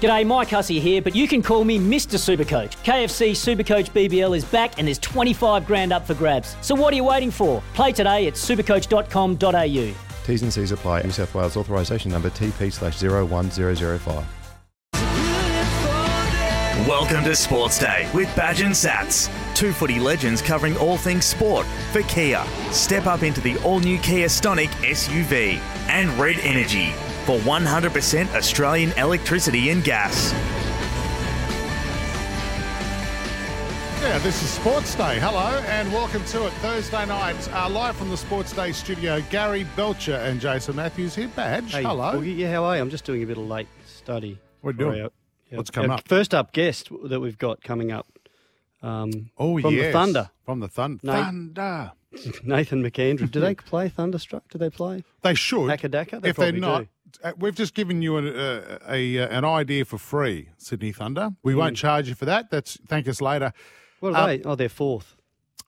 G'day, Mike Hussey here, but you can call me Mr. Supercoach. KFC Supercoach BBL is back and there's 25 grand up for grabs. So what are you waiting for? Play today at supercoach.com.au. T's and C's apply. New South Wales authorisation number TP slash 01005. Welcome to Sports Day with Badge and Sats. Two footy legends covering all things sport for Kia. Step up into the all new Kia Stonic SUV and Red Energy for 100% Australian electricity and gas. Yeah, this is Sports Day. Hello and welcome to it. Thursday night, uh, live from the Sports Day studio. Gary Belcher and Jason Matthews here. Badge, Hey, hello. Boogie. Yeah, how are you? I'm just doing a bit of late study. What are you doing? our- our- What's coming up? First up guest that we've got coming up. Um, Oh, from yes. the Thunder, From the Thunder. No. Thunder. Nathan McAndrew. Do they play Thunderstruck? Do they play? They should. Akadaka? They if they're probably not, do. Uh, we've just given you an, uh, a, uh, an idea for free, Sydney Thunder. We won't charge you for that. That's thank us later. What are Uh, they? Oh, they're fourth.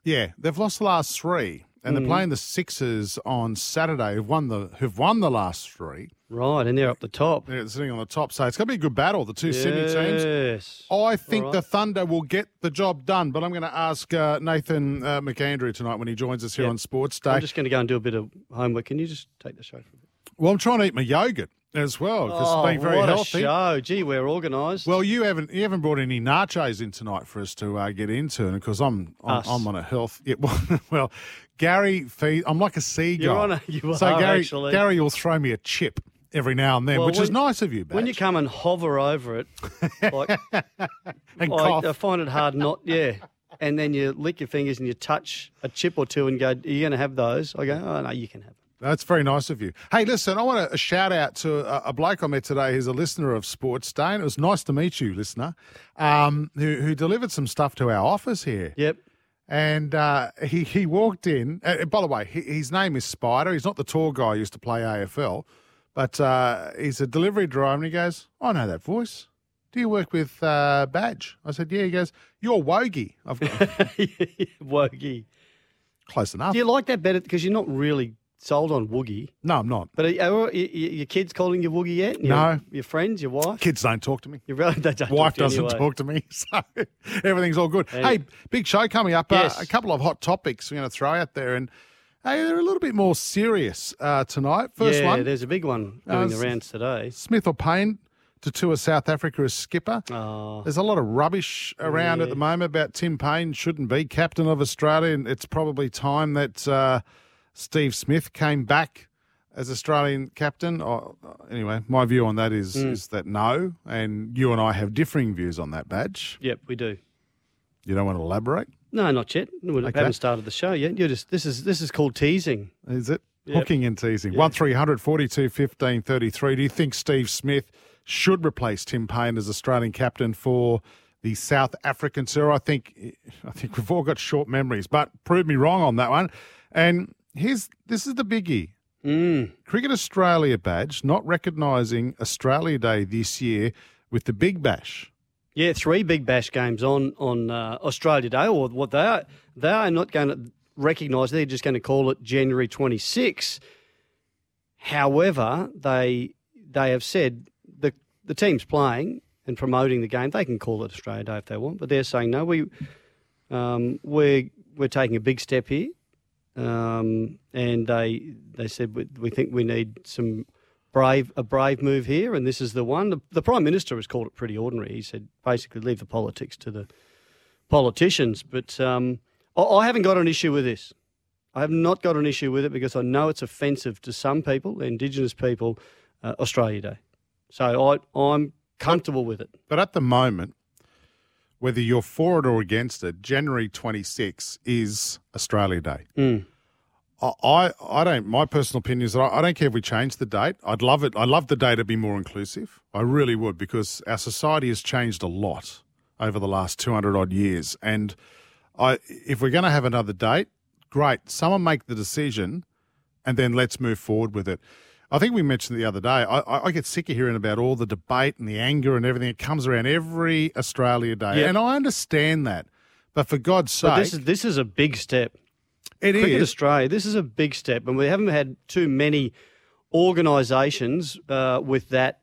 Yeah, they've lost the last three, and Mm-hmm. they're playing the Sixers on Saturday. Who've won the who've won the last three. Right, and they're up the top. They're sitting on the top, so it's going to be a good battle. The two Sydney teams. Yes. I think All the. Thunder will get the job done, but I'm going to ask uh, Nathan uh, McAndrew tonight when he joins us here Yep. on Sports Day. I'm just going to go and do a bit of homework. Can you just take the show from me? Well, I'm trying to eat my yogurt as well because Oh, it's been very what healthy. a show. Gee, we're organised. Well, you haven't you haven't brought any nachos in tonight for us to uh, get into, and because I'm I'm, I'm on a health. Yeah, well, well, Gary feed. I'm like a seagull. You're on a- you so are, Gary actually. Gary will throw me a chip every now and then, Well, which is nice of you. when you come and hover over it, like and I. I find it hard not, yeah. And then you lick your fingers and you touch a chip or two and go, Are you going to have those? I go, Oh, no, you can have them. That's very nice of you. Hey, listen, I want to shout out to a, a bloke I met today who's a listener of Sports Day. And it was nice to meet you, listener, um, who, who delivered some stuff to our office here. Yep. And uh, he, he walked in. Uh, by the way, he, his name is Spider. He's not the tall guy who used to play AFL, but uh, he's a delivery driver. And he goes, I know that voice. Do you work with uh, Badge? I said, Yeah. He goes, You're Wogie. I've got Woogie. close enough. Do you like that better? Because you're not really sold on Woogie. No, I'm not. But are, are, are your kids calling you Woogie yet? Your, No. Your friends, your wife? Kids don't talk to me. Your really, Wife talk doesn't anyway. talk to me, so everything's all good. Hey. Hey, big show coming up. Yes. Uh, a couple of hot topics we're going to throw out there, and hey, they're a little bit more serious uh, tonight. First yeah, one, Yeah, there's a big one Uh, doing the rounds today. Smith or Paine to tour South Africa as skipper. Oh, There's a lot of rubbish around at the moment about Tim Paine shouldn't be captain of Australia, and it's probably time that uh, Steve Smith came back as Australian captain. Oh, anyway, my view on that is Hmm. is that no, and you and I have differing views on that badge. yep, we do. You don't want to elaborate, No, not yet. We Okay. haven't started the show yet. You're just this is this is called teasing. is it? Yep. Hooking and teasing. One 42 15 33. Do you think Steve Smith should replace Tim Paine as Australian captain for the South African tour? I think I think we've all got short memories, but prove me wrong on that one. And here's this is the biggie. Mm. Cricket Australia badge not recognising Australia Day this year with the Big Bash. Yeah, three big bash games on on uh, Australia Day, or what they are. They are not going to recognise. They're just going to call it January 26. However, they they have said the the teams playing and promoting the game. They can call it Australia Day if they want, but they're saying no. We um, we're we're taking a big step here, um, and they they said we, we think we need some brave a brave move here, and this is the one. The, the prime minister has called it pretty ordinary. He said basically leave the politics to the politicians. But um, I, I haven't got an issue with this. I have not got an issue with it because I know it's offensive to some people, Indigenous people, uh, Australia Day. So I, I'm comfortable with it. But at the moment, whether you're for it or against it, January 26 is Australia Day. Mm. I, I don't. My personal opinion is that I, I don't care if we change the date. I'd love it. I'd love the day to be more inclusive. I really would because our society has changed a lot over the last two hundred odd years. And I, if we're going to have another date, great. Someone make the decision, and then let's move forward with it. I think we mentioned the other day. I, I, get sick of hearing about all the debate and the anger and everything. It comes around every Australia Day, Yeah. and I understand that. But for God's sake, But this is this is a big step. it Cricket is. Australia, this is a big step, and we haven't had too many organisations uh, with that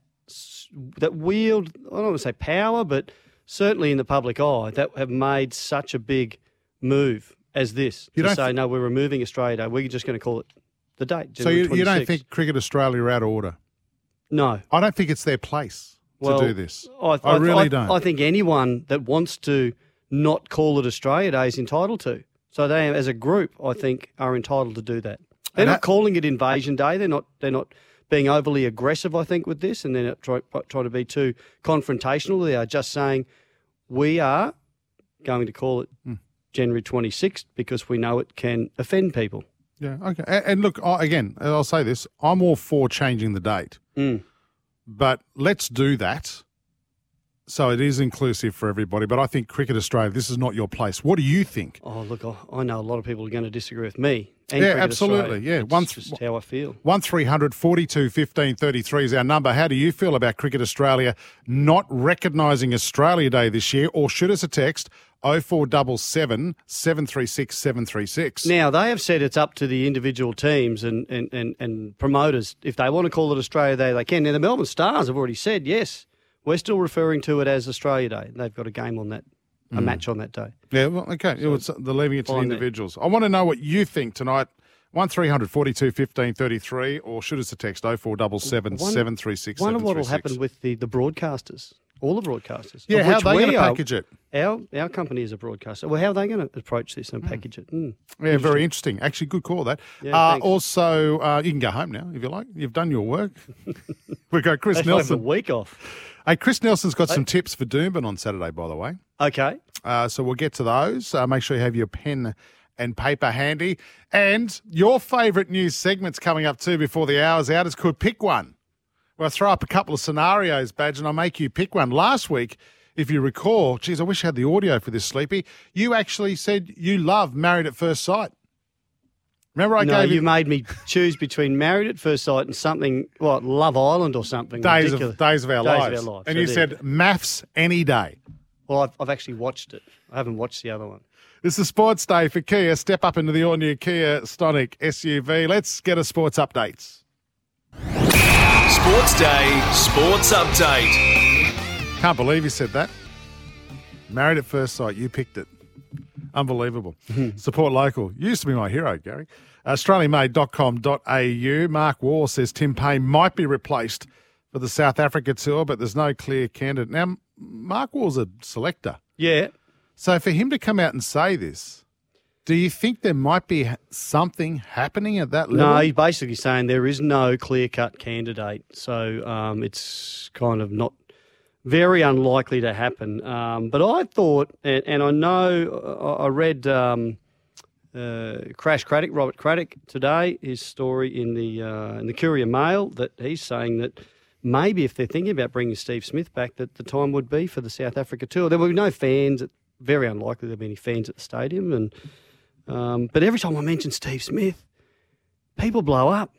that wield I don't want to say power, but certainly in the public eye that have made such a big move as this You to say th- no, we're removing Australia Day. We're just going to call it the date. So you, you don't think Cricket Australia are out of order? no? I don't think it's their place Well, to do this. I, I really I, don't. I think anyone that wants to not call it Australia Day is entitled to. So they, as a group, I think, are entitled to do that. They're And not that- calling it Invasion Day. They're not. They're not being overly aggressive. I think with this, and they're not try, trying to be too confrontational. They are just saying we are going to call it Hmm. January 26th because we know it can offend people. Yeah, okay. And, and look, I, again, I'll say this: I'm all for changing the date, Mm. but let's do that. So it is inclusive for everybody. But I think Cricket Australia, this is not your place. What do you think? Oh, look, I, I know a lot of people are going to disagree with me. And Yeah, Cricket absolutely, Australia. yeah. It's Once- just how I feel. One 42 15 33 is our number. How do you feel about Cricket Australia not recognising Australia Day this year? Or shoot us a text 0477 736 736. Now, they have said it's up to the individual teams and, and, and, and promoters. If they want to call it Australia Day, they can. Now, the Melbourne Stars have already said, yes, we're still referring to it as Australia Day. They've got a game on that, a hmm. match on that day. Yeah, well, okay. Yeah, it's- uh, they're leaving it to the there. individuals. I want to know what you think tonight. 1300 42 15 33 or shoot us a text 0477 Wonder- 736 Wonder what will happen with the, the broadcasters, all the broadcasters. Yeah, how are they going to package it? Our, our company is a broadcaster. Well, how are they going to approach this and package it? Mm. Yeah, very interesting. Actually, good call that. Yeah, uh, also, uh, you can go home now if you like. You've done your work. We've got Chris should have a Nelson. week off. Hey, Chris Nelson's got some tips for Doomben on Saturday, by the way. Okay. Uh, so we'll get to those. Uh, make sure you have your pen and paper handy. And your favourite news segments coming up too before the hour's out is called Pick One. Where I throw up a couple of scenarios, Badge, and I make you pick one. Last week, if you recall, geez, I wish I had the audio for this, Sleepy. You actually said you love Married at First Sight. Remember I no, gave you you made me choose between Married at First Sight and something, what, Love Island or something. Days ridiculous. of, days of Our Days Lives. Of Our Lives. And I you did. said maths any day. Well, I've, I've actually watched it. I haven't watched the other one. It's the sports day for Kia. Step up into the all new Kia Stonic SUV. Let's get a sports updates. Sports Day, Sports Update. Can't believe you said that. Married at first sight, you picked it. Unbelievable. Support local. Used to be my hero, Gary. AustralianMade.com.au. Mark Waugh says Tim Paine might be replaced for the South Africa tour, but there's no clear candidate. Now, Mark Waugh's a selector. Yeah. So for him to come out and say this, do you think there might be something happening at that level? No, he's basically saying there is no clear cut candidate. So um, it's kind of not very unlikely to happen. Um, but I thought, and, and I know, I I read um, uh, Crash Craddock, Robert Craddock today, his story in the uh, in the Courier Mail that he's saying that maybe if they're thinking about bringing Steve Smith back, that the time would be for the South Africa tour. There will be no fans. Very unlikely there'll be any fans at the stadium. And um, but every time I mention Steve Smith, people blow up.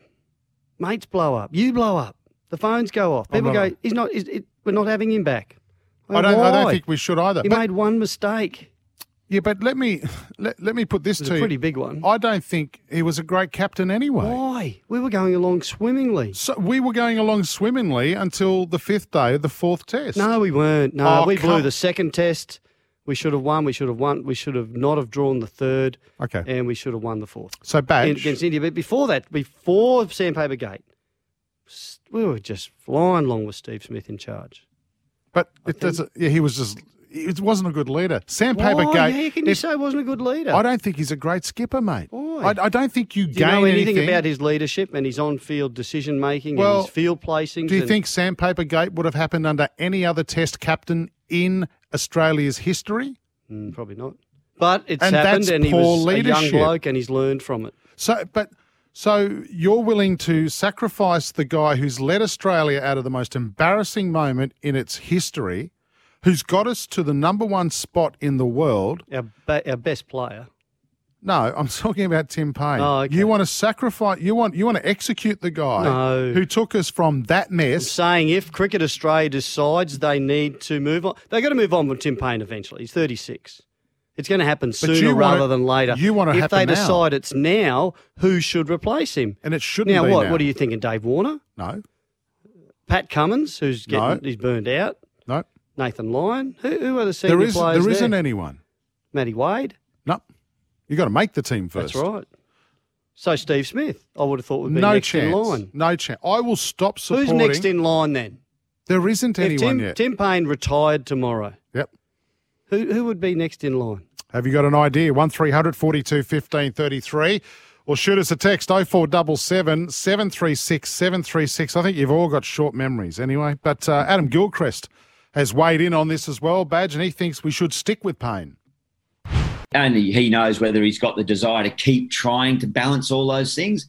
Mates blow up. You blow up. The phones go off. People go, "He's not. Is it, we're not having him back." I don't, I don't think we should either. He But- made one mistake. Yeah, but let me let, let me put this to a you. pretty big one. I don't think he was a great captain anyway. Why? We were going along swimmingly. So we were going along swimmingly until the fifth day of the fourth test. No, we weren't. No, Oh, we blew the second test. We should have won. We should have won. We should have not have drawn the third. Okay. And we should have won the fourth. So badge. against India. But before that, before Sandpaper Gate, we were just flying along with Steve Smith in charge. but it doesn't. Yeah, he was just. It wasn't a good leader. Sandpaper Why? Gate. How can you if- say he wasn't a good leader? I don't think he's a great skipper, mate. Why? I, I don't think you Do you gain know anything anything about his leadership and his on-field decision making Well, and his field placings? Do you and- think Sandpaper Gate would have happened under any other Test captain in Australia's history? Mm, probably not. But it's And happened, and he was a young leadership. bloke, and he's learned from it. So, but So you're willing to sacrifice the guy who's led Australia out of the most embarrassing moment in its history, who's got us to the number one spot in the world. Our, ba- our best player. No, I'm talking about Tim Paine. Oh, okay. You want to sacrifice? You want you want to execute the guy No. who took us from that I'm mess. saying if Cricket Australia decides they need to move on, they've got to move on with Tim Paine eventually. He's 36. It's going to happen sooner rather it- than later. you want to if they now. decide it's now, who should replace him? And it shouldn't now be what? now. What are you thinking, Dave Warner, No, Pat Cummins, who's getting No. he's burned out, no, Nathan Lyon? Who, who are the senior there is players there isn't there? anyone. Matty Wade. No, you got to make the team first. That's right. So Steve Smith, I would have thought would be No next chance. in line. No chance. I will stop supporting. Who's next in line then? There isn't If anyone Tim, yet. Tim Paine retired tomorrow, Yep. who who would be next in line? Have you got an idea? 1300 42 15 33. Or shoot us a text 0477 736 736. I think you've all got short memories anyway. But uh, Adam Gilchrist has weighed in on this as well, Badge, and he thinks we should stick with Paine. Only he knows whether he's got the desire to keep trying to balance all those things.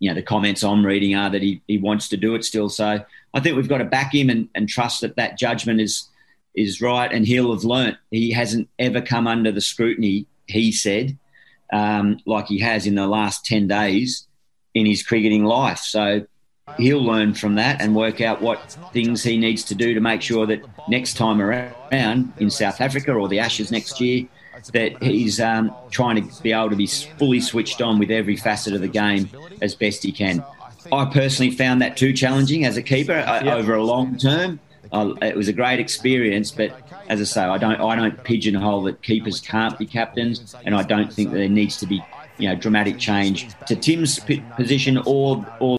You know, the comments I'm reading are that he, he wants to do it still. So I think we've got to back him and, and trust that that judgment is is right and he'll have learnt. He hasn't ever come under the scrutiny, he said, um, like he has in the last 10 days in his cricketing life. So he'll learn from that and work out what things he needs to do to make sure that next time around in South Africa or the Ashes next year, that he's um, trying to be able to be fully switched on with every facet of the game as best he can. I personally found that too challenging as a keeper uh, over a long term. Uh, it was a great experience, but as I say, I don't I don't pigeonhole that keepers can't be captains, and I don't think that there needs to be you know dramatic change to Tim's p- position or or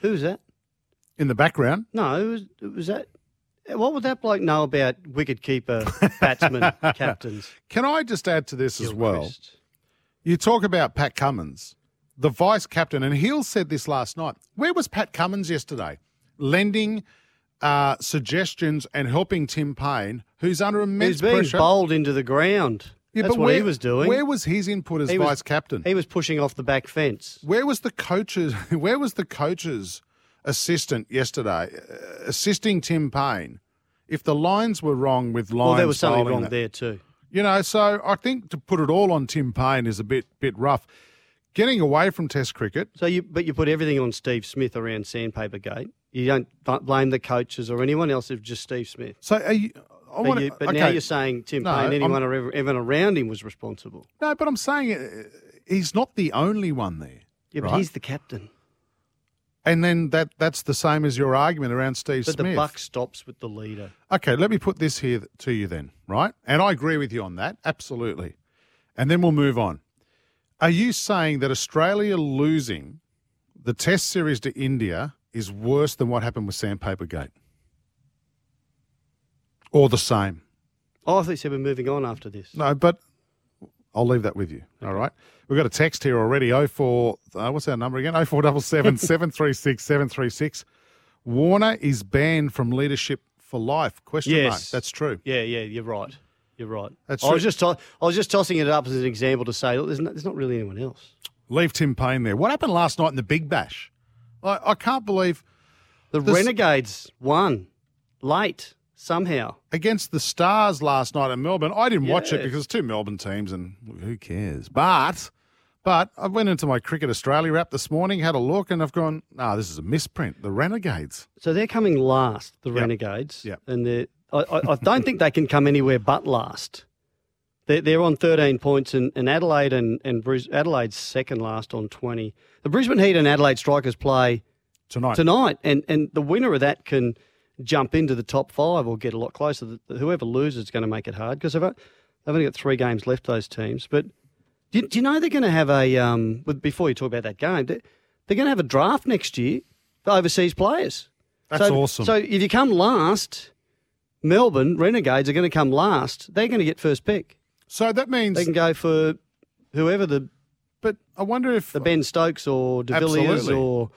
Who's that? In the background, No, it was, it was that. What would that bloke know about wicket keeper, batsman, captains? can I just add to this as well? Gilchrist? You talk about Pat Cummins, the vice captain, and Hill said this last night. Where was Pat Cummins yesterday? Lending uh, suggestions and helping Tim Paine, who's under immense pressure, He's being pressure. bowled into the ground. Yeah, That's but what where, he was doing. Where was his input as He was- vice captain? He was pushing off the back fence. Where was the coaches? Where was the coach's assistant yesterday uh, assisting Tim Paine? If the lines were wrong with lines, Well, there was something wrong that- there too. You know, so I think to put it all on Tim Paine is a bit bit rough. Getting away from Test cricket, So you, but you put everything on Steve Smith around Sandpaper Gate. You don't blame the coaches or anyone else. It's just Steve Smith. so are you, I But, want to. but okay. now you're saying Tim No, Paine, I'm- anyone or everyone around him was responsible. no, but I'm saying uh, he's not the only one there. Yeah, but right? he's the captain. And then that that's the same as your argument around Steve Smith. But Smith. the buck stops with the leader. Okay, let me put this here to you then, right? And I agree with you on that, absolutely. And then we'll move on. Are you saying that Australia losing the Test series to India is worse than what happened with Sandpaper Gate? Or the same? Oh, I thought you said we're moving on after this. No, but I'll leave that with you. All right. We've got a text here already. 04, uh, what's our number again? 0477 736 736. Warner is banned from leadership for life. Question mark. Yes. That's true. Yeah, yeah, you're right. You're right. That's true. I was just to- I was just tossing it up as an example to say, look, there's not, there's not really anyone else. Leave Tim Paine there. What happened last night in the Big Bash? I, I can't believe The This- Renegades won late somehow. against the Stars last night in Melbourne. I didn't watch it because it's two Melbourne teams and who cares? But but I went into my Cricket Australia app this morning, had a look, and I've gone, no, this is a misprint. The Renegades. So they're coming last, the. Renegades. Yep. And they're, I, I, I don't think they can come anywhere but last. They're, they're on 13 points, and, and Adelaide and, and Bris, Adelaide's second last on 20. The Brisbane Heat and Adelaide Strikers play Tonight. tonight, and, and the winner of that can jump into the top five or get a lot closer. Whoever loses is going to make it hard because they've, they've only got three games left, those teams. But do, you- do you know they're going to have a, um, before you talk about that game, they- they're going to have a draft next year for overseas players. That's so, awesome. So if you come last, Melbourne Renegades are going to come last. They're going to get first pick. So that means, They can go for whoever the but I wonder if the Ben Stokes or De Villiers Absolutely. or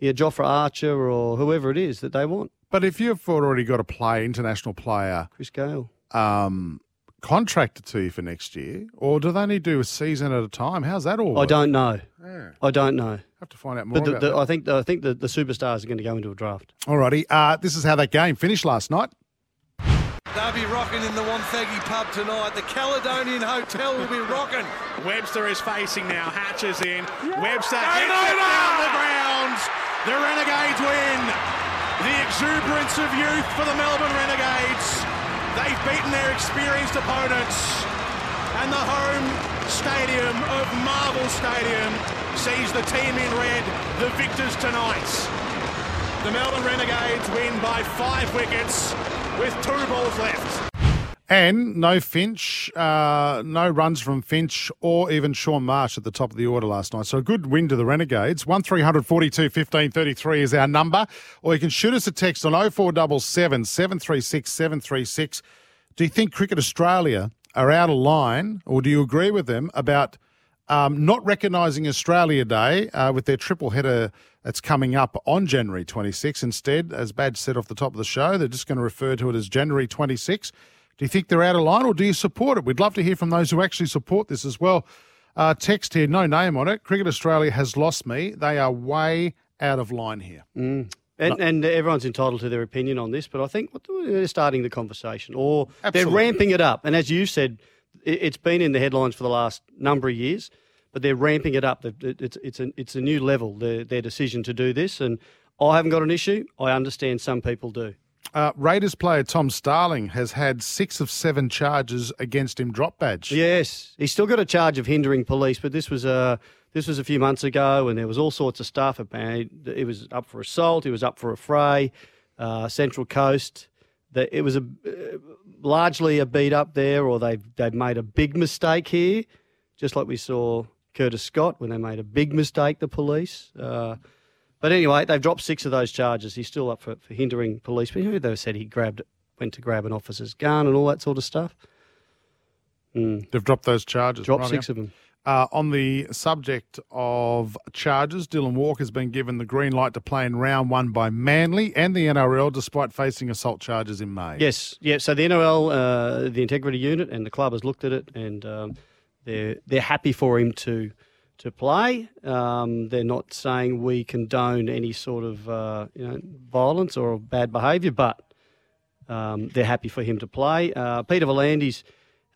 yeah, Jofra Archer or whoever it is that they want. But if you've already got a player, international player, Chris Gayle. um, contracted to you for next year, or do they only do a season at a time? How's that all? I work? don't know. Yeah. I don't know. Have to find out more But the, about the, that. I think the, I think the, the superstars are going to go into a draft. Alrighty, uh, this is how that game finished last night. They'll be rocking in the Wonthaggi pub tonight. The Caledonian Hotel will be rocking. Webster is facing now. Hatches in. Webster Game gets it down the ground. The Renegades win. The exuberance of youth for the Melbourne Renegades. They've beaten their experienced opponents. And the home stadium of Marvel Stadium sees the team in red, the victors tonight. The Melbourne Renegades win by five wickets with two balls left. And no Finch, uh, no runs from Finch or even Shaun Marsh at the top of the order last night. So a good win to the Renegades. 1300 42 15 33 is our number. Or you can shoot us a text on 0477 736 736. Do you think Cricket Australia are out of line, or do you agree with them about um, not recognising Australia Day uh, with their triple header that's coming up on January 26? Instead, as Badge said off the top of the show, they're just going to refer to it as January 26. Do you think they're out of line or do you support it? We'd love to hear from those who actually support this as well. Uh, text here, no name on it. Cricket Australia has lost me. They are way out of line here. Mm. And, and everyone's entitled to their opinion on this, but I think they're starting the conversation or Absolutely. they're ramping it up. And as you said, it- it's been in the headlines for the last number of years, but they're ramping it up. It's, it's, a, it's a new level, their, their decision to do this. And I haven't got an issue. I understand some people do. Uh, Raiders player Tom Starling has had six of seven charges against him drop badge. Yes, he's still got a charge of hindering police, but this was a this was a few months ago, and there was all sorts of stuff. It was up for assault. It was up for a fray. Uh, Central Coast. That it was a uh, largely a beat up there, or they've they've made a big mistake here, just like we saw Curtis Scott when they made a big mistake. The police. Uh, but anyway, they've dropped six of those charges. He's still up for, for hindering police. But who they said he grabbed, went to grab an officer's gun and all that sort of stuff. Mm. They've dropped those charges. Dropped right six now. of them. Uh, on the subject of charges, Dylan Walker's been given the green light to play in round one by Manly and the NRL, despite facing assault charges in May. Yes, yeah. So the NRL, uh, the integrity unit, and the club has looked at it, and um, they're they're happy for him to to play. Um, they're not saying we condone any sort of uh, you know violence or bad behaviour, but um, they're happy for him to play. Uh, Peter V'landys,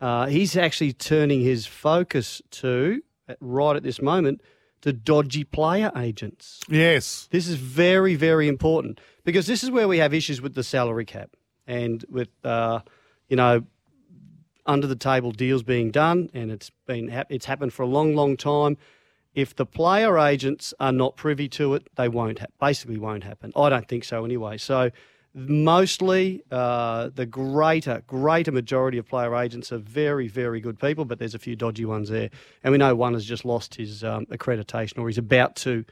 uh, he's actually turning his focus to at- right at this moment to dodgy player agents. Yes. This is very, very important because this is where we have issues with the salary cap and with, uh, you know, under the table deals being done, and it's been it's happened for a long, long time. If the player agents are not privy to it, they won't ha- basically won't happen. I don't think so anyway. So mostly uh, the greater greater majority of player agents are very very good people, but there's a few dodgy ones there, and we know one has just lost his um, accreditation or he's about to.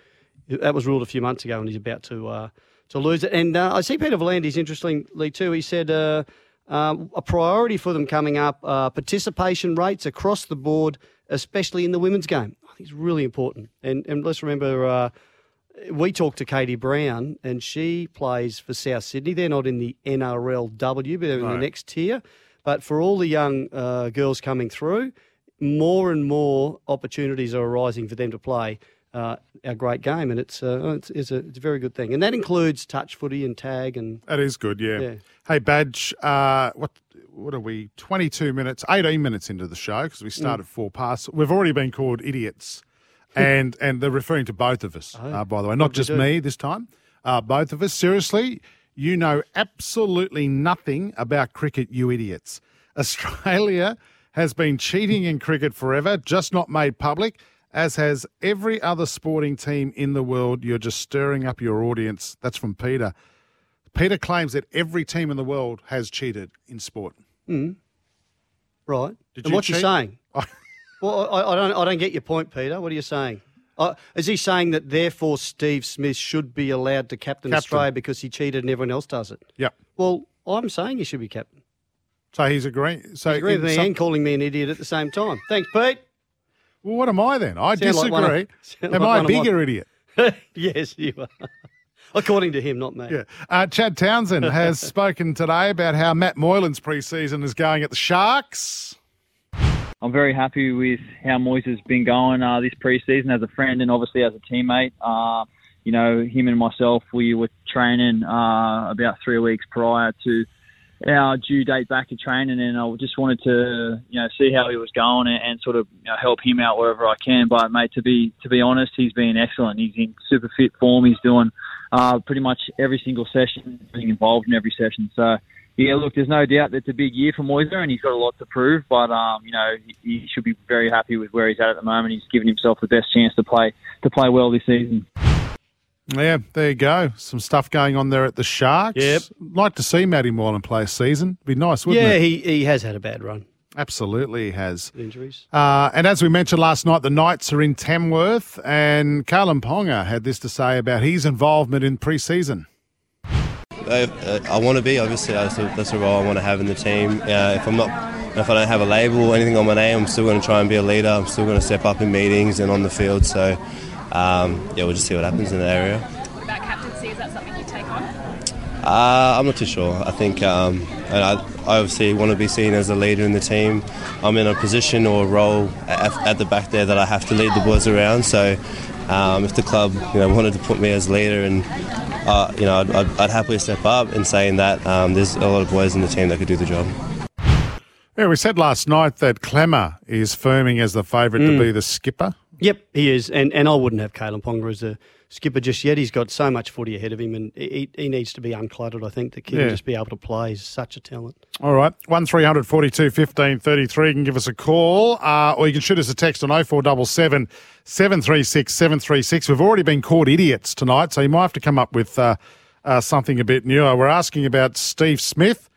That was ruled a few months ago, and he's about to uh, to lose it. And uh, I see Peter V'landys interestingly too. He said. Uh, um, a priority for them coming up uh, participation rates across the board, especially in the women's game. I think it's really important. And, and let's remember, uh, we talked to Katie Brown, and she plays for South Sydney. They're not in the NRLW, but they're in the next tier. But for all the young uh, girls coming through, more and more opportunities are arising for them to play uh, our great game, and it's, uh, it's, it's, a, it's a very good thing. And that includes touch footy and tag and That is good, yeah. Yeah. Hey, Badge, uh, what what are we? 22 minutes, 18 minutes into the show because we started four past. We've already been called idiots. And and they're referring to both of us, uh, by the way, not What did we just me this time. Uh, both of us. Seriously, you know absolutely nothing about cricket, you idiots. Australia has been cheating in cricket forever, just not made public, as has every other sporting team in the world. You're just stirring up your audience. That's from Peter. Peter claims that every team in the world has cheated in sport. Mm. Right. Did and you what you cheat? saying? well, I, I don't. I don't get your point, Peter. What are you saying? Uh, is he saying that therefore Steve Smith should be allowed to captain, Captain. Australia because he cheated and everyone else does it? Yeah. Well, I'm saying he should be captain. So he's agreeing. So He's agreeing with me some- and calling me an idiot at the same time. Thanks, Pete. Well, what am I then? I Sound disagree. one of- am like I a one of my- bigger idiot? yes, you are. According to him, not me. Yeah. Uh, Chad Townsend has spoken today about how Matt Moylan's preseason is going at the Sharks. I'm very happy with how Moyes has been going uh, this preseason as a friend and obviously as a teammate. Uh, you know, him and myself, we were training uh, about three weeks prior to our due date back to training, and I just wanted to, you know, see how he was going and, and sort of you know, help him out wherever I can. But mate, to be to be honest, he's been excellent. He's in super fit form. He's doing uh, pretty much every single session, being involved in every session. So yeah, look, there's no doubt that it's a big year for Moiser, and he's got a lot to prove. But um, you know, he, he should be very happy with where he's at at the moment. He's given himself the best chance to play to play well this season. Yeah, there you go. Some stuff going on there at the Sharks. Yep. Like to see Matty Moylan play a season. Be nice, wouldn't yeah, it? Yeah, he, he has had a bad run. Absolutely, he has. Injuries. Uh, and as we mentioned last night, the Knights are in Tamworth, and Kalyn Ponga had this to say about his involvement in pre-season. I, uh, I want to be obviously that's a, that's a role I want to have in the team. Uh, if I'm not, if I don't have a label or anything on my name, I'm still going to try and be a leader. I'm still going to step up in meetings and on the field. So um, yeah, we'll just see what happens in the area. What about captaincy? Is that something you take on? Uh, I'm not too sure. I think um, and I, I obviously want to be seen as a leader in the team. I'm in a position or a role at, at the back there that I have to lead the boys around. So um, if the club you know wanted to put me as leader and uh, you know I'd, I'd, I'd happily step up in saying that um, there's a lot of boys in the team that could do the job. Yeah, we said last night that Klemmer is firming as the favourite to Mm. be the skipper. Yep, he is, and and I wouldn't have Kalyn Ponga as a skipper just yet. He's got so much footy ahead of him, and he, he needs to be uncluttered. I think the kid Yeah. just be able to play. He's such a talent. All right, one 42 15 33. You can give us a call, uh, or you can shoot us a text on 0477 736 736. We've already been called idiots tonight, so you might have to come up with uh, uh, something a bit newer. We're asking about Steve Smith.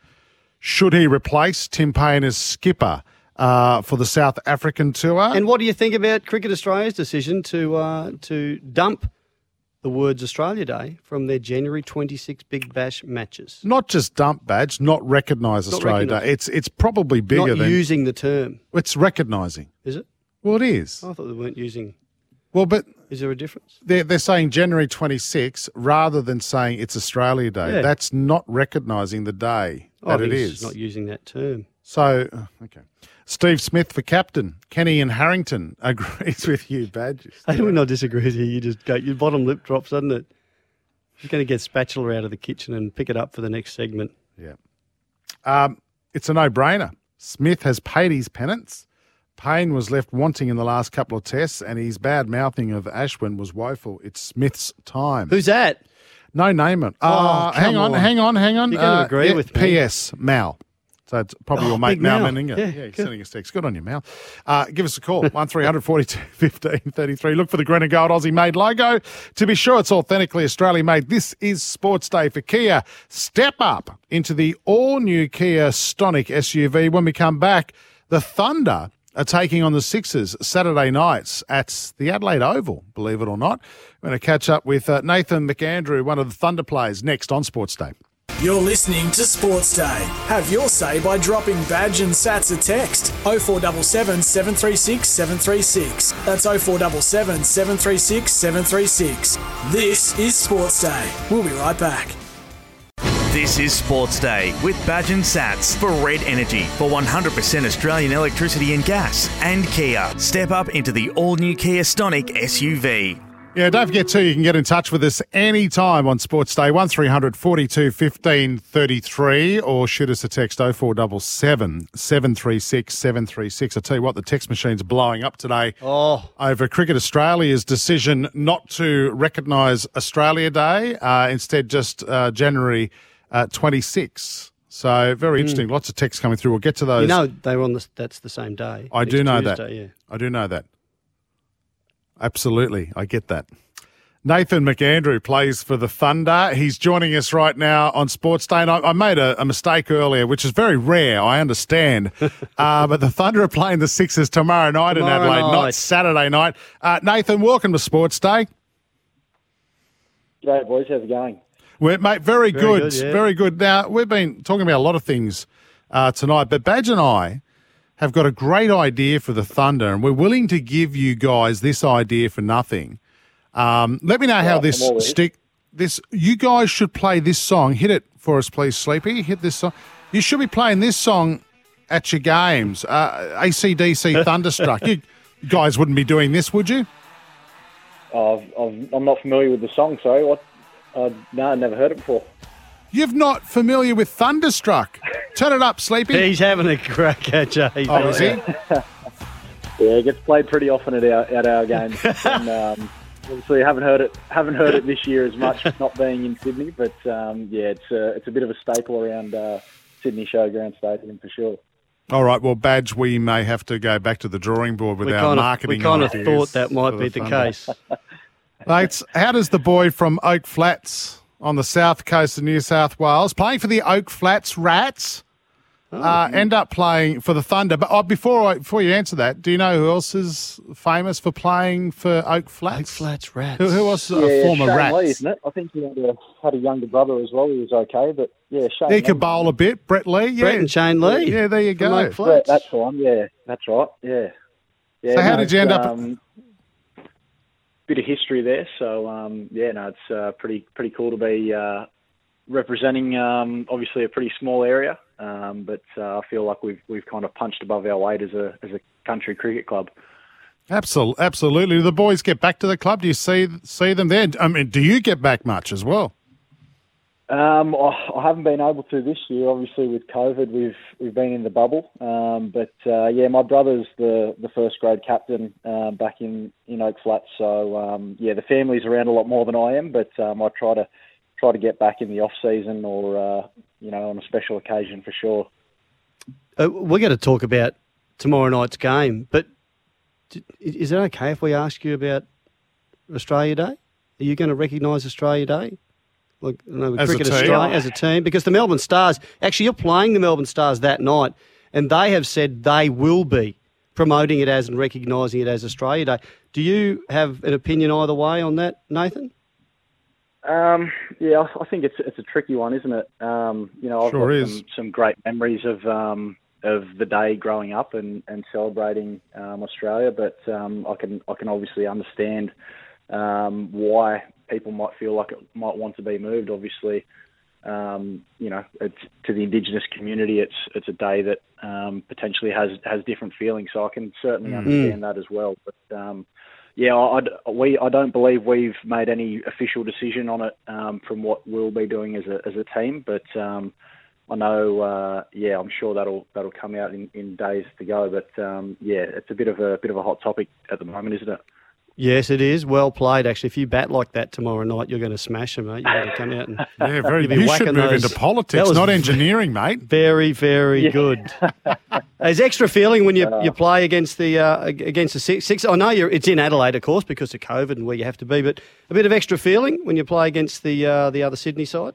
Should he replace Tim Paine as skipper uh, for the South African tour? And what do you think about Cricket Australia's decision to uh, to dump the words Australia Day from their January 26 Big Bash matches? not just dump badge, not recognise Australia. Day. It's it's probably bigger Not than using the term, it's recognising. is it? Well, it is. I thought they weren't using. Well, but Is there a difference? they're they're saying January 26 rather than saying it's Australia Day. Yeah. That's not recognising the day I that it it's. Not using that term. So, uh, okay. Steve Smith for captain. Kenny and Harrington agrees with you, Badge. I do not disagree with you. You just go, your bottom lip drops, doesn't it? You're going to get spatula out of the kitchen and pick it up for the next segment. Yeah. Um, it's a no-brainer. Smith has paid his penance. Paine was left wanting in the last couple of tests, and his bad mouthing of Ashwin was woeful. It's Smith's time. Who's that? No name it. Oh, Uh, hang on, on. hang on, hang on. You're gonna Uh, agree yeah, with me. P.S. Mal. So it's probably Oh, your mate Mal. Meninga. Yeah, Yeah, he's good. sending us text. Good on you, Mal. Uh, give us a call. 1300 42 15 33. Look for the green and gold Aussie made logo. To be sure it's authentically Australian made, this is Sports Day for Kia. Step up into the all new Kia Stonic SUV. When we come back, the Thunder are taking on the Sixers Saturday nights at the Adelaide Oval, believe it or not. We're going to catch up with uh, Nathan McAndrew, one of the Thunder players, next on Sports Day. You're listening to Sports Day. Have your say by dropping badge and sats a text 0477 736 736. That's 0477 736 736. This is Sports Day. We'll be right back. This is Sports Day with Badge and Sats for Red Energy for 100% Australian electricity and gas. And Kia. Step up into the all new Kia Stonic SUV. Yeah, don't forget too, you can get in touch with us anytime on Sports Day, 1300 42 15 33, or shoot us a text 0477 736 736. I tell you what, the text machine's blowing up today oh. over Cricket Australia's decision not to recognise Australia Day, uh, instead just uh, January uh, 26. So very interesting. Lots of texts coming through. We'll get to those. You know, they were on the, that's the same day. I do know that. Yeah. I do know that. Absolutely. I get that. Nathan McAndrew plays for the Thunder. He's joining us right now on Sports Day. And I, I made a, a mistake earlier, which is very rare, I understand. uh, but the Thunder are playing the Sixers tomorrow night in Tomorrow Adelaide, not. Saturday night. Uh, Nathan, welcome to Sports Day. G'day, boys. How's it going? Well, mate, very, Very good. good, yeah. Very good. Now, we've been talking about a lot of things uh, tonight, but Badge and I have got a great idea for the Thunder, and we're willing to give you guys this idea for nothing. Um, let me know how Right, this I'm all ears. stick. this. You guys should play this song. Hit it for us, please, Sleepy. Hit this song. You should be playing this song at your games. Uh, ACDC Thunderstruck. you guys wouldn't be doing this, would you? I've, I've, I'm not familiar with the song. Sorry, what? Uh, no, I've never heard it before. You're not familiar with Thunderstruck. Turn it up, Sleepy. He's having a crack at you. Oh, is he? Yeah, it gets played pretty often at our at our games. and, um, obviously, haven't heard it haven't heard it this year as much, not being in Sydney. But um, yeah, it's a, it's a bit of a staple around uh, Sydney Showground Stadium for sure. All right, well, Badge, we may have to go back to the drawing board with We our kind of, marketing we kind of thought that might be the Thunder. case. Mates, how does the boy from Oak Flats on the south coast of New South Wales, playing for the Oak Flats Rats, Oh, uh, end up playing for the Thunder? But oh, before I, before you answer that, do you know who else is famous for playing for Oak Flats? Oak Flats Rats. Who, who was a yeah, former Shane Rat? Lee, isn't it? I think he had a, had a younger brother as well. He was okay, but yeah, Shane. He Lee. could bowl a bit. Brett Lee, yeah. Brett and Shane Lee. Yeah, there you from go. Oak Brett, that's fine. Yeah, that's right. Yeah. yeah So how no, did you end up- Um, bit of history there. So um, yeah, no, it's uh, pretty pretty cool to be uh, representing um, obviously a pretty small area, um, but uh, I feel like we've we've kind of punched above our weight as a as a country cricket club. Absolutely, absolutely. Do the boys get back to the club? Do you see see them there? I mean, do you get back much as well? Um, I I haven't been able to this year. Obviously, with COVID, we've we've been in the bubble. Um, but uh, yeah, my brother's the the first grade captain uh, back in in Oak Flats. So um, yeah, the family's around a lot more than I am. But um, I try to try to get back in the off season or uh, you know on a special occasion for sure. Uh, we're going to talk about tomorrow night's game, but is it okay if we ask you about Australia Day? Are you going to recognise Australia Day? Like, I know, with As a Cricket team? Australia as a team, because the Melbourne Stars, actually, you're playing the Melbourne Stars that night, and they have said they will be promoting it as and recognising it as Australia Day. Do you have an opinion either way on that, Nathan? Um, yeah, I I think it's it's a tricky one, isn't it? Um, you know, I've Sure got. Some, some great memories of um, of the day growing up and, and celebrating um, Australia, but um, I can I can obviously understand um, why people might feel like it might want to be moved. Obviously, um, you know, it's, to the Indigenous community, it's it's a day that um, potentially has has different feelings. So I can certainly Mm. understand that as well. But um, yeah, I, we I don't believe we've made any official decision on it um, from what we'll be doing as a as a team. But um, I know, uh, yeah, I'm sure that'll that'll come out in, in days to go. But um, yeah, it's a bit of a bit of a hot topic at the moment, isn't it? Yes, it is. Well played, actually. If you bat like that tomorrow night, you're going to smash them, mate. You're going to come out and Yeah, very. you'll be You should move those. into politics, was not engineering, mate. Very, very good. There's extra feeling when you, you play against the uh, against the six, six. I know you're, it's in Adelaide, of course, because of COVID and where you have to be. But a bit of extra feeling when you play against the uh, the other Sydney side.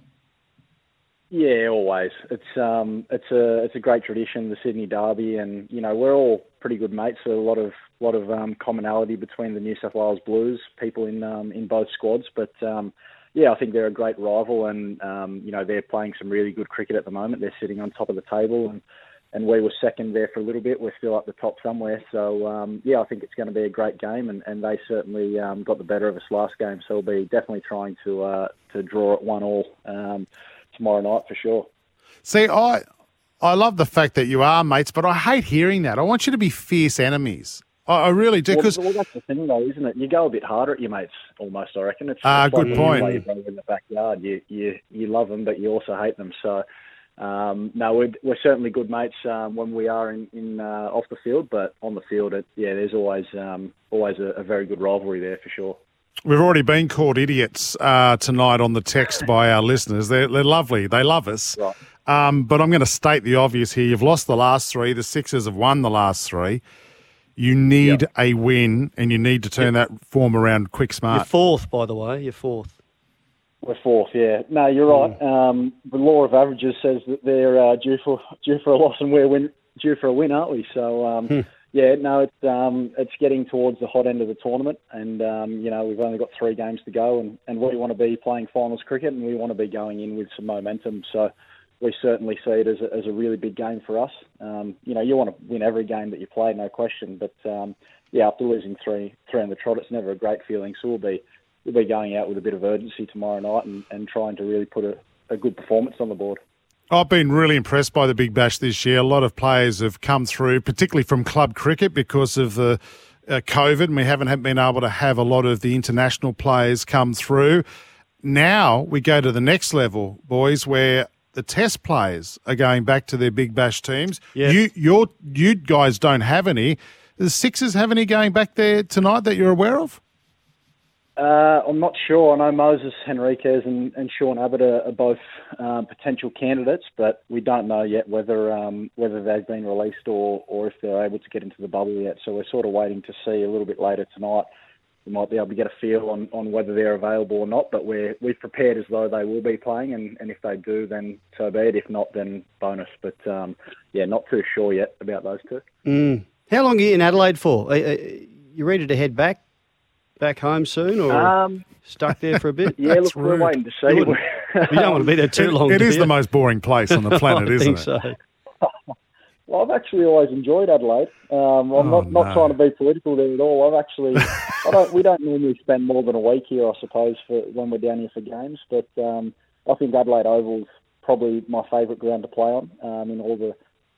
Yeah, always. It's um, it's a it's a great tradition, the Sydney Derby, and you know we're all pretty good mates. So a lot of lot of um, commonality between the New South Wales Blues people in um, in both squads. But um, yeah, I think they're a great rival, and um, you know they're playing some really good cricket at the moment. They're sitting on top of the table, and and we were second there for a little bit. We're still at the top somewhere. So um, yeah, I think it's going to be a great game, and, and they certainly um, got the better of us last game. So we'll be definitely trying to uh, to draw it one all um, tomorrow night for sure. See, I I love the fact that you are mates, but I hate hearing that. I want you to be fierce enemies. I, I really do because well, that's the thing, though, isn't it? You go a bit harder at your mates, almost. I reckon. It's, Ah, like good when point. You play in the backyard. You you you love them, but you also hate them. So. Um, no, we're, we're certainly good mates um, when we are in, in uh, off the field, but on the field, it, yeah, there's always um, always a, a very good rivalry there for sure. we've already been called idiots uh, tonight on the text by our listeners. They're they're lovely. They love us. Right. Um, but I'm going to state the obvious here. You've lost the last three. The Sixers have won the last three. You need a win, and you need to turn that form around quick, smart. You're smart. fourth, by the way. You're fourth. We're fourth, yeah. No, you're right. Um, the law of averages says that they're uh, due for due for a loss and we're win, due for a win, aren't we? So um, yeah, no, it's um, it's getting towards the hot end of the tournament, and um, you know we've only got three games to go, and, and we want to be playing finals cricket, and we want to be going in with some momentum. So we certainly see it as a, as a really big game for us. Um, you know, you want to win every game that you play, no question. But um, yeah, after losing three three on the trot, it's never a great feeling. So we'll be we'll be going out with a bit of urgency tomorrow night and, and trying to really put a, a good performance on the board. I've been really impressed by the Big Bash this year. A lot of players have come through, particularly from club cricket, because of the uh, COVID, and we haven't been able to have a lot of the international players come through. Now we go to the next level, boys, where the Test players are going back to their Big Bash teams. Yeah. You, your, you guys don't have any. The Sixers have any going back there tonight that you're aware of? Uh, I'm not sure. I know Moises Henriques and, and Sean Abbott are, are both um, potential candidates, but we don't know yet whether um, whether they've been released or, or if they're able to get into the bubble yet. So we're sort of waiting to see a little bit later tonight. We might be able to get a feel on, on whether they're available or not, but we're we've prepared as though they will be playing, and, and if they do, then so be it. If not, then bonus. But um, yeah, not too sure yet about those two. Mm. How long are you in Adelaide for? Are, are you ready to head back back home soon, or Um, stuck there for a bit? Yeah, look, we're waiting to see. You, you don't want to be there too long. it do is you? the most boring place on the planet, I isn't think it? So. Well, I've actually always enjoyed Adelaide. Um, I'm Oh, not, not no. trying to be political there at all. I've actually, I don't, we don't normally spend more than a week here, I suppose, for when we're down here for games. But um, I think Adelaide Oval's probably my favourite ground to play on um, in all the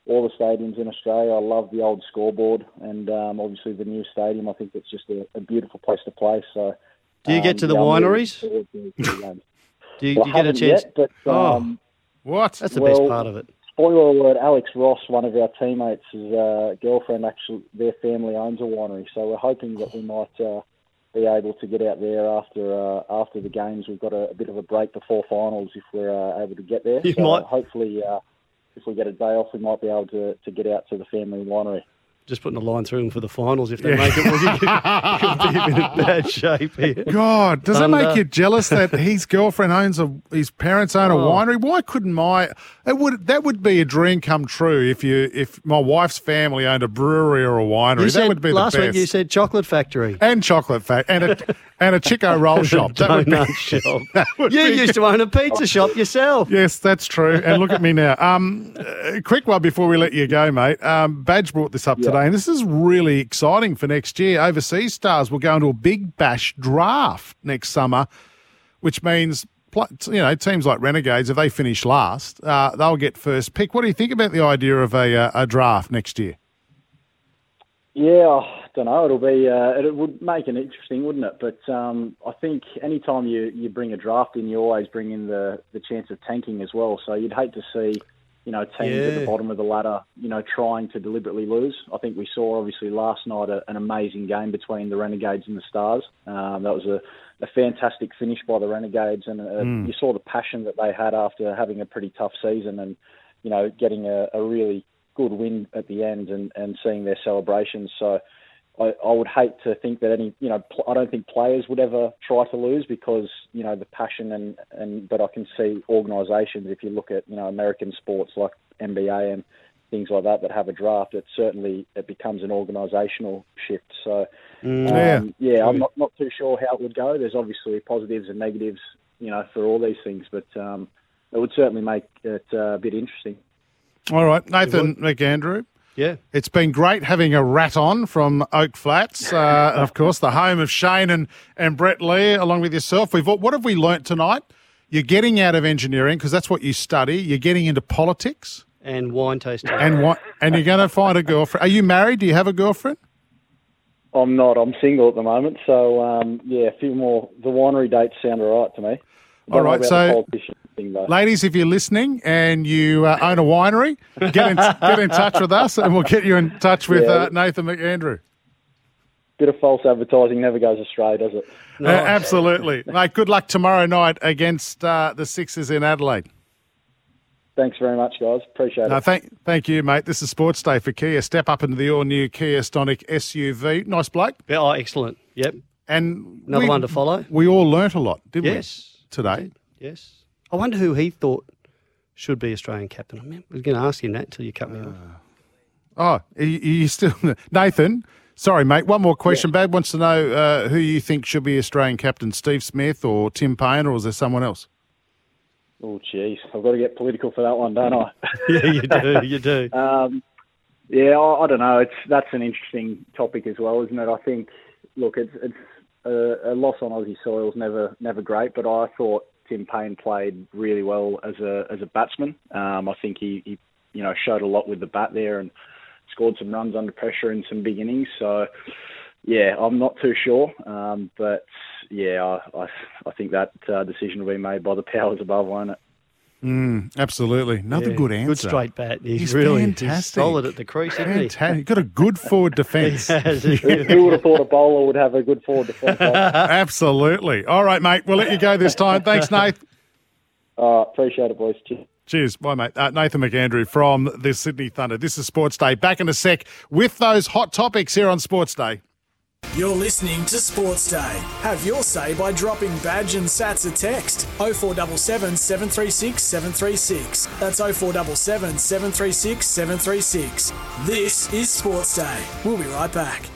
all the stadiums in Australia. I love the old scoreboard and um, obviously the new stadium. I think it's just a, a beautiful place to play. So, Do you get um, to the yeah, I'm really wineries? looking forward to the games. Do you, Well, do you get a chance? Yet, but, oh, um, what? That's the well, best part of it. Spoiler alert: Alex Ross, one of our teammates' uh, girlfriend, actually their family owns a winery, so we're hoping that we might uh, be able to get out there after uh, after the games. We've got a, a bit of a break before finals if we're uh, able to get there. You so might- hopefully, uh, if we get a day off, we might be able to, to get out to the family winery. Just putting a line through them for the finals if they Yeah. make it. Well, you could, could be in bad shape here. God, does it Thunder. make you jealous that his girlfriend owns a his parents own a Oh. winery? Why couldn't my it would that would be a dream come true if you if my wife's family owned a brewery or a winery. You that said, would be last the best. week you said chocolate factory. and chocolate fact and a and a Chiko roll shop. That would be, Donut shop. that would You be- used to own a pizza shop yourself. Yes, that's true. And look at me now. Um, quick one before we let you go, mate. Um, Badge brought this up today, and this is really exciting for next year. Overseas stars will go into a big bash draft next summer, which means you know teams like Renegades, if they finish last, uh, they'll get first pick. What do you think about the idea of a, uh, a draft next year? Yeah, I don't know. It'll be uh, it would make it interesting, wouldn't it? But um, I think anytime you, you bring a draft in, you always bring in the, the chance of tanking as well. So you'd hate to see, you know, teams at the bottom of the ladder, you know, trying to deliberately lose. I think we saw obviously last night a, an amazing game between the Renegades and the Stars. Um, that was a, a fantastic finish by the Renegades, and uh, Mm. you saw the passion that they had after having a pretty tough season, and you know, getting a, a really good win at the end and, and seeing their celebrations. So I, I would hate to think that any, you know, pl- I don't think players would ever try to lose because, you know, the passion and, and but I can see organisations, if you look at, you know, American sports like NBA and things like that that have a draft, it certainly, it becomes an organisational shift. So, Mm. um, yeah, I'm not, not too sure how it would go. There's obviously positives and negatives, you know, for all these things, but um, it would certainly make it uh, a bit interesting. All right, Nathan McAndrew. Yeah. It's been great having a rat on from Oak Flats, uh, and of course, the home of Shane and, and Brett Lee, along with yourself. We've what have we learnt tonight? You're getting out of engineering because that's what you study. You're getting into politics, And wine tasting. and what? And you're going to find a girlfriend. Are you married? Do you have a girlfriend? I'm not. I'm single at the moment, so um, yeah, a few more. The winery dates sound all right to me. Don't All know right, about so- the politician thing though. Ladies, if you're listening and you uh, own a winery, get in, get in touch with us, and we'll get you in touch with Yeah. uh, Nathan McAndrew. Bit of false advertising never goes astray, does it? Uh, absolutely, mate. Good luck tomorrow night against uh, the Sixers in Adelaide. Thanks very much, guys. Appreciate No, it. thank, thank you, mate. This is Sports Day for Kia. Step up into the all-new Kia Stonic SUV. Nice bloke. Yeah, oh, excellent. Yep. And Another we- one to follow. We all learnt a lot, didn't we? Yes. we, today? Yes. I wonder who he thought should be Australian captain. I, mean, was going to ask him that until you cut me off. Oh, you, you still... Nathan, sorry, mate. One more question. Bad wants to know uh, who you think should be Australian captain, Steve Smith or Tim Paine, or is there someone else? Oh, jeez, I've got to get political for that one, don't I? yeah, you do. You do. Um, yeah, I, I don't know. It's that's an interesting topic as well, isn't it? I think. Look, it's it's a, a loss on Aussie soil is never never great, but I thought Tim Paine played really well as a as a batsman. Um, I think he, he you know showed a lot with the bat there and scored some runs under pressure in some beginnings. So yeah, I'm not too sure, um, but yeah, I, I, I think that uh, decision will be made by the powers above, won't it? Mm, absolutely. Another Yeah, good answer. Good straight bat. He's, He's really fantastic. He's solid at the crease, isn't he? Fantastic. Got a good forward defence. He has. who, who would have thought a bowler would have a good forward defence? Absolutely. All right, mate. We'll let you go this time. Thanks, Nath. uh, appreciate it, boys. Cheers. Cheers. Bye, mate. Uh, Nathan McAndrew from the Sydney Thunder. This is Sports Day. Back in a sec with those hot topics here on Sports Day. You're listening to Sports Day. Have your say by dropping badge and sats a text 0477 736 736. That's 0477 736 736. This is Sports Day. We'll be right back.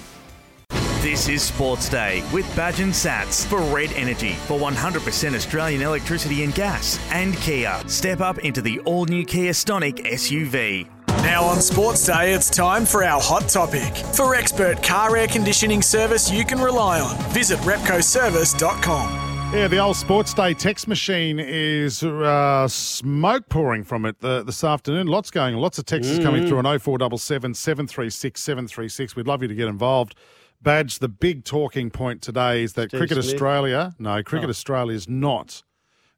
This is Sports Day with Badge and Sats for Red Energy for 100% Australian electricity and gas. And Kia. Step up into the all new Kia Stonic SUV. Now on Sports Day, it's time for our hot topic. For expert car air conditioning service you can rely on, visit repcoservice.com. Yeah, the old Sports Day text machine is uh, smoke pouring from it the, this afternoon. Lots going, lots of texts coming through on 0477 736 736. We'd love you to get involved. Badge, the big talking point today is that Steve Cricket Smith? Australia, no, Cricket Oh. Australia is not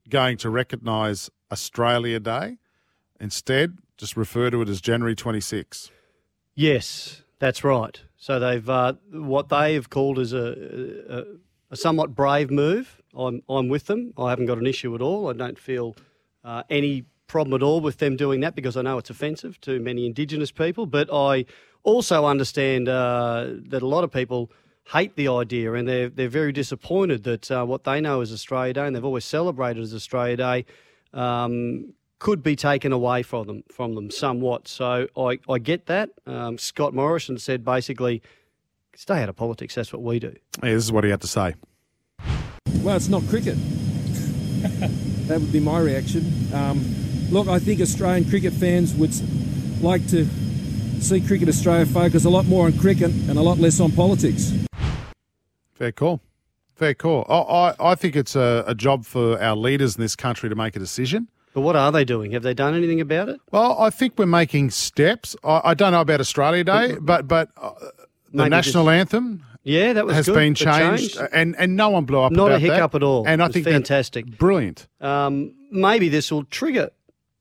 going to recognise Australia Day. Instead, just refer to it as January 26. Yes, that's right. So they've uh, what they have called as a, a, a somewhat brave move. I'm I'm with them. I haven't got an issue at all. I don't feel uh, any problem at all with them doing that because I know it's offensive to many Indigenous people. But I also understand uh, that a lot of people hate the idea and they're they're very disappointed that uh, what they know as Australia Day and they've always celebrated as Australia Day. Um, could be taken away from them from them somewhat. So I, I get that. Um, Scott Morrison said basically, stay out of politics. That's what we do. Yeah, this is what he had to say. Well, it's not cricket. that would be my reaction. Um, look, I think Australian cricket fans would like to see Cricket Australia focus a lot more on cricket and a lot less on politics. Fair call. Fair call. I, I, I think it's a, a job for our leaders in this country to make a decision. But what are they doing? Have they done anything about it? Well, I think we're making steps. I, I don't know about Australia Day, but but uh, the Maybe national just- anthem Yeah, that was has good. been It changed, changed. and and no one blew up. Not a about that. hiccup at all. And I It was think that's fantastic. brilliant. Um, maybe this will trigger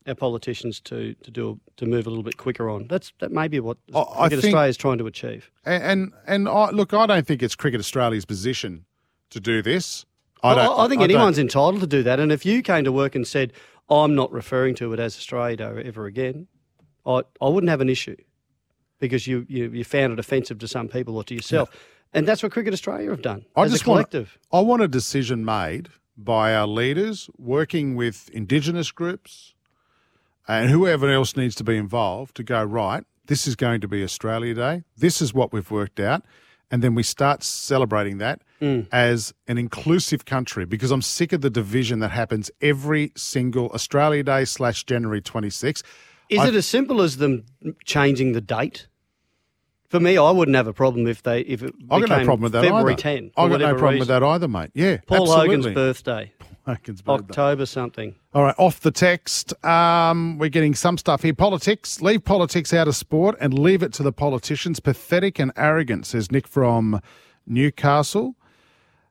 our politicians to to do to move a little bit quicker on. That's that may be what I Cricket think- Australia is trying to achieve. And and, and I, look, I don't think it's Cricket Australia's position to do this. I, don't. I, think don't- anyone's entitled to do that. And if you came to work and said, "I'm not referring to it as Australia Day ever again," I I wouldn't have an issue because you you, you found it offensive to some people or to yourself. And that's what Cricket Australia have done I as just a collective. Want, I want a decision made by our leaders, working with Indigenous groups and whoever else needs to be involved to go right. This is going to be Australia Day. This is what we've worked out, and then we start celebrating that Mm. as an inclusive country. Because I'm sick of the division that happens every single Australia Day slash January 26. Is I- it as simple as them changing the date? For me, I wouldn't have a problem if they if it I've got no became problem with that February either. 10. I've got no problem with that either, mate. Yeah, Paul absolutely. Hogan's birthday, Birthday. October something. All right, off the text, um, we're getting some stuff here. Politics, leave politics out of sport and leave it to the politicians. Pathetic and arrogant, says Nick from Newcastle.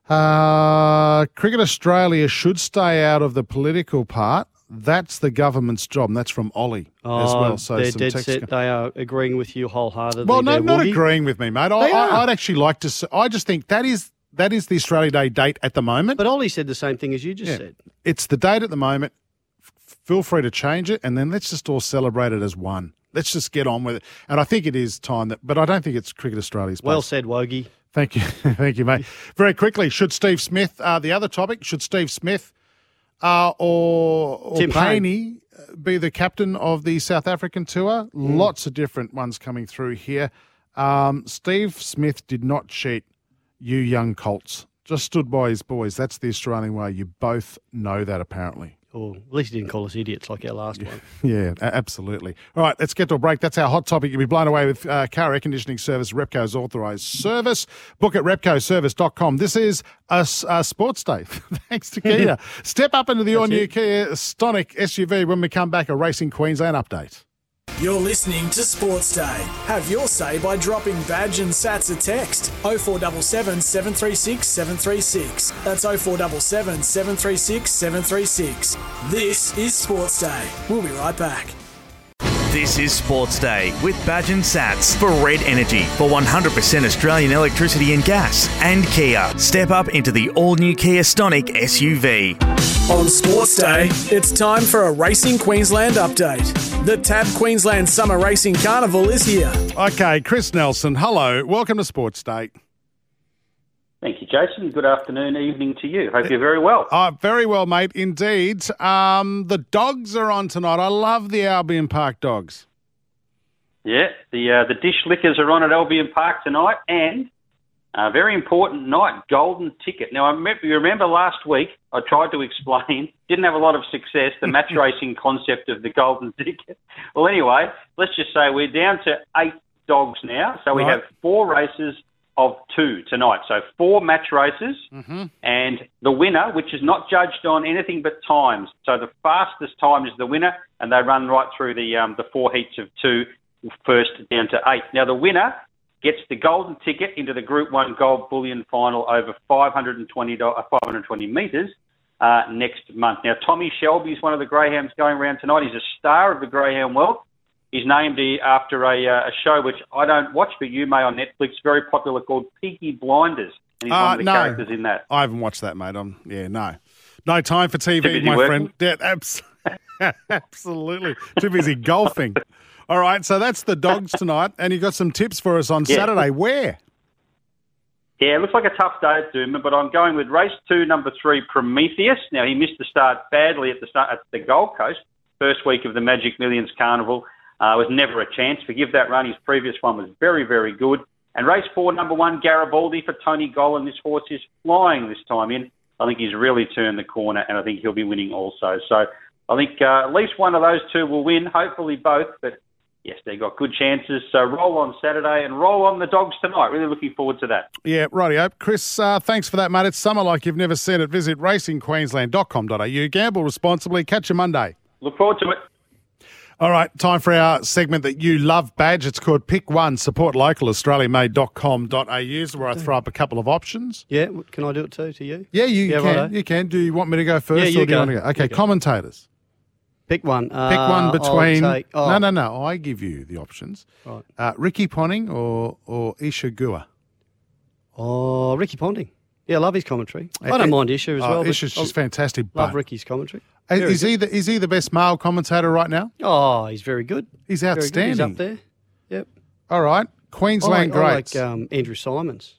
Uh, Cricket Australia should stay out of the political part. That's the government's job. And that's from Ollie as well. So Oh, they're some dead text set. They are agreeing with you wholeheartedly. well, no, not agreeing with me, mate. I, I, I'd actually like to. I just think that is that is the Australia Day date at the moment. But Ollie said the same thing as you just Yeah. said. It's the date at the moment. F- Feel free to change it, and then let's just all celebrate it as one. Let's just get on with it. And I think it is time that, but I don't think it's Cricket Australia's. Well place. said, Wogie. Thank you, thank you, mate. Very quickly, should Steve Smith? Uh, the other topic: should Steve Smith uh, or, or Tim Paine. Paney uh, be the captain of the South African tour? Mm. Lots of different ones coming through here. Um, Steve Smith did not cheat. You young colts just stood by his boys. That's the Australian way. You both know that, apparently. or at least he didn't call us idiots like our last one. Yeah, absolutely. All right, let's get to a break. That's our hot topic. You'll be blown away with uh, car air conditioning service, Repco's authorised service. Book at repcoservice.com. This is a sports day. Thanks to Kia. Step up into the all new Kia Stonic SUV when we come back. A Racing Queensland update. You're listening to Sports Day. Have your say by dropping badge and sats a text 0477 736 736. That's 0477 736 736. This is Sports Day. We'll be right back. This is Sports Day with Badge and Sats for Red Energy for 100% Australian electricity and gas. And Kia. Step up into the all new Kia Stonic SUV. On Sports Day, it's time for a Racing Queensland update. The TAB Queensland Summer Racing Carnival is here. Okay, Chris Nelson, hello. Welcome to Sports Day. Thank you, Jason. Good afternoon, evening to you. Hope you're very well. Uh, very well, mate, indeed. Um, the dogs are on tonight. I love the Albion Park dogs. Yeah, the uh, the dish lickers are on at Albion Park tonight, and a very important night, golden ticket. Now, I remember, you remember last week I tried to explain, didn't have a lot of success, the match racing concept of the golden ticket. Well, anyway, let's just say we're down to eight dogs now, so we Right. have four races of two tonight. So four match races. Mm-hmm. and the winner, which is not judged on anything but times. So the fastest time is the winner, and they run right through the um, the four heats of two, first down to eight. Now the winner gets the golden ticket into the Group One Gold Bullion Final over 520 uh, 520 metres. Uh, next month. Now, Tommy Shelby is one of the greyhounds going around tonight. He's a star of the greyhound world. He's named after a, uh, a show which I don't watch, but you may on Netflix, very popular called Peaky Blinders. And he's Uh, one of the no. characters in that. I haven't watched that, mate. I'm, yeah, no. No time for TV, my working? friend. Yeah, abs- absolutely. Too busy golfing. All right, so that's the dogs tonight, and you got some tips for us on Yeah. Saturday. Where? Yeah, it looks like a tough day at Doomben, but I'm going with race two, number three, Prometheus. Now, he missed the start badly at the start at the Gold Coast, first week of the Magic Millions Carnival. Uh, was never a chance. Forgive that run. His previous one was very, very good. And race four, number one, Garibaldi for Tony Gollan. This horse is flying this time in. I think he's really turned the corner, and I think he'll be winning also. So I think uh, at least one of those two will win. Hopefully both, but yes, they've got good chances. So roll on Saturday and roll on the dogs tonight. Really looking forward to that. Yeah, rightio. Chris, uh, thanks for that, mate. It's summer like you've never seen it. Visit racingqueensland.com.au. Gamble responsibly. Catch you Monday. Look forward to it. All right, time for our segment that you love badge. It's called Pick One, support local, australiamade.com.au, is where I throw up a couple of options. Yeah, can I do it too to you? Yeah, you Yeah, can. righto. You can. Do you want me to go first Yeah, you or do you go. want to go? Okay, You go. commentators. Pick one. Pick Uh, one I'll between. take- oh, No, no, no. I give you the options. Right. Uh, Ricky Ponting or, or Isa Guha? Oh, Ricky Ponting. Yeah, I love his commentary. I Uh, don't mind Isa as oh, well. Isa's just I fantastic. Love but- Ricky's commentary. Is, Very is he the, is he the best male commentator right now? Oh, he's very good. He's Very good. outstanding. He's up there. Yep. All right, I Queensland like, I like um, Andrew Symonds.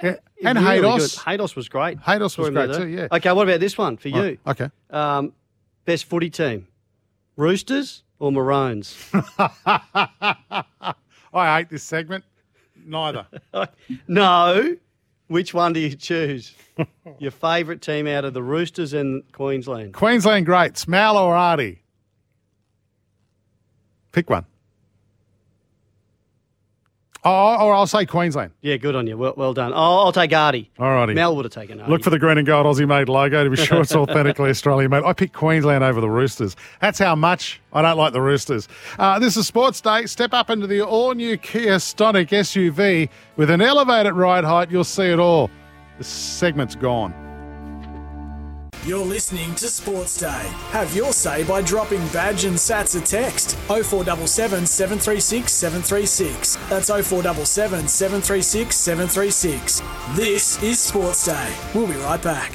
Yeah, and really Haydos. good. Haydos was great. Haydos was great too. Yeah. Okay, what about this one for Oh, you? okay. Um, best footy team: Roosters or Maroons? I hate this segment. Neither. no. Which one do you choose? Your favourite team out of the Roosters and Queensland? Queensland greats, Mal or Artie? Pick one. Oh, or I'll say Queensland. Yeah, good on you. Well, well done. Oh, I'll take Artie. All righty. Mel would have taken Artie. Look for the green and gold Aussie made logo to be sure it's authentically Australian made. I picked Queensland over the Roosters. That's how much I don't like the Roosters. Uh, this is Sports Day. Step up into the all new Kia Stonic SUV with an elevated ride height. You'll see it all. The segment's gone. You're listening to Sports Day. Have your say by dropping badge and sats a text 0477 736 736. That's 0477 736 736. This is Sports Day. We'll be right back.